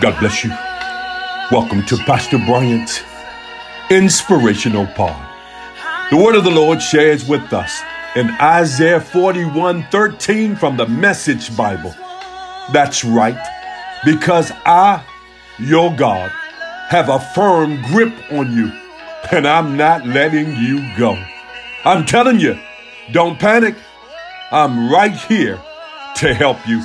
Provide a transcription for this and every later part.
God bless you. Welcome to Pastor Bryant's Inspirational Pod. The word of the Lord shares with us in Isaiah 41 13 from the Message Bible. That's right, because I, your God, have a firm grip on you, and I'm not letting you go. I'm telling you, don't panic. I'm right here to help you.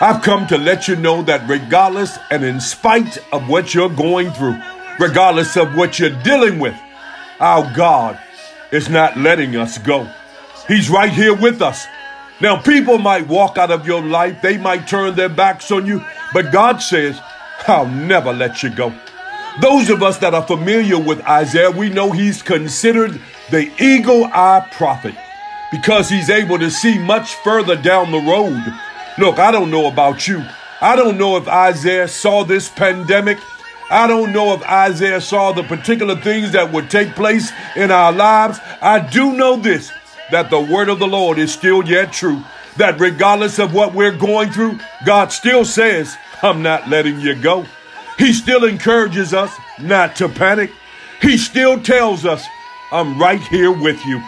I've come to let you know that regardless and in spite of what you're going through, regardless of what you're dealing with, our God is not letting us go. He's right here with us. Now, people might walk out of your life, they might turn their backs on you, but God says, I'll never let you go. Those of us that are familiar with Isaiah, we know he's considered the eagle eye prophet because he's able to see much further down the road. Look, I don't know about you. I don't know if Isaiah saw this pandemic. I don't know if Isaiah saw the particular things that would take place in our lives. I do know this that the word of the Lord is still yet true. That regardless of what we're going through, God still says, I'm not letting you go. He still encourages us not to panic. He still tells us, I'm right here with you.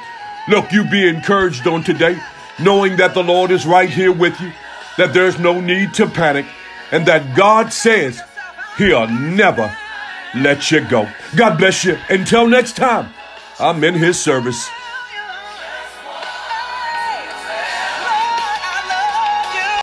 Look, you be encouraged on today, knowing that the Lord is right here with you, that there's no need to panic, and that God says He'll never let you go. God bless you. Until next time, I'm in His service.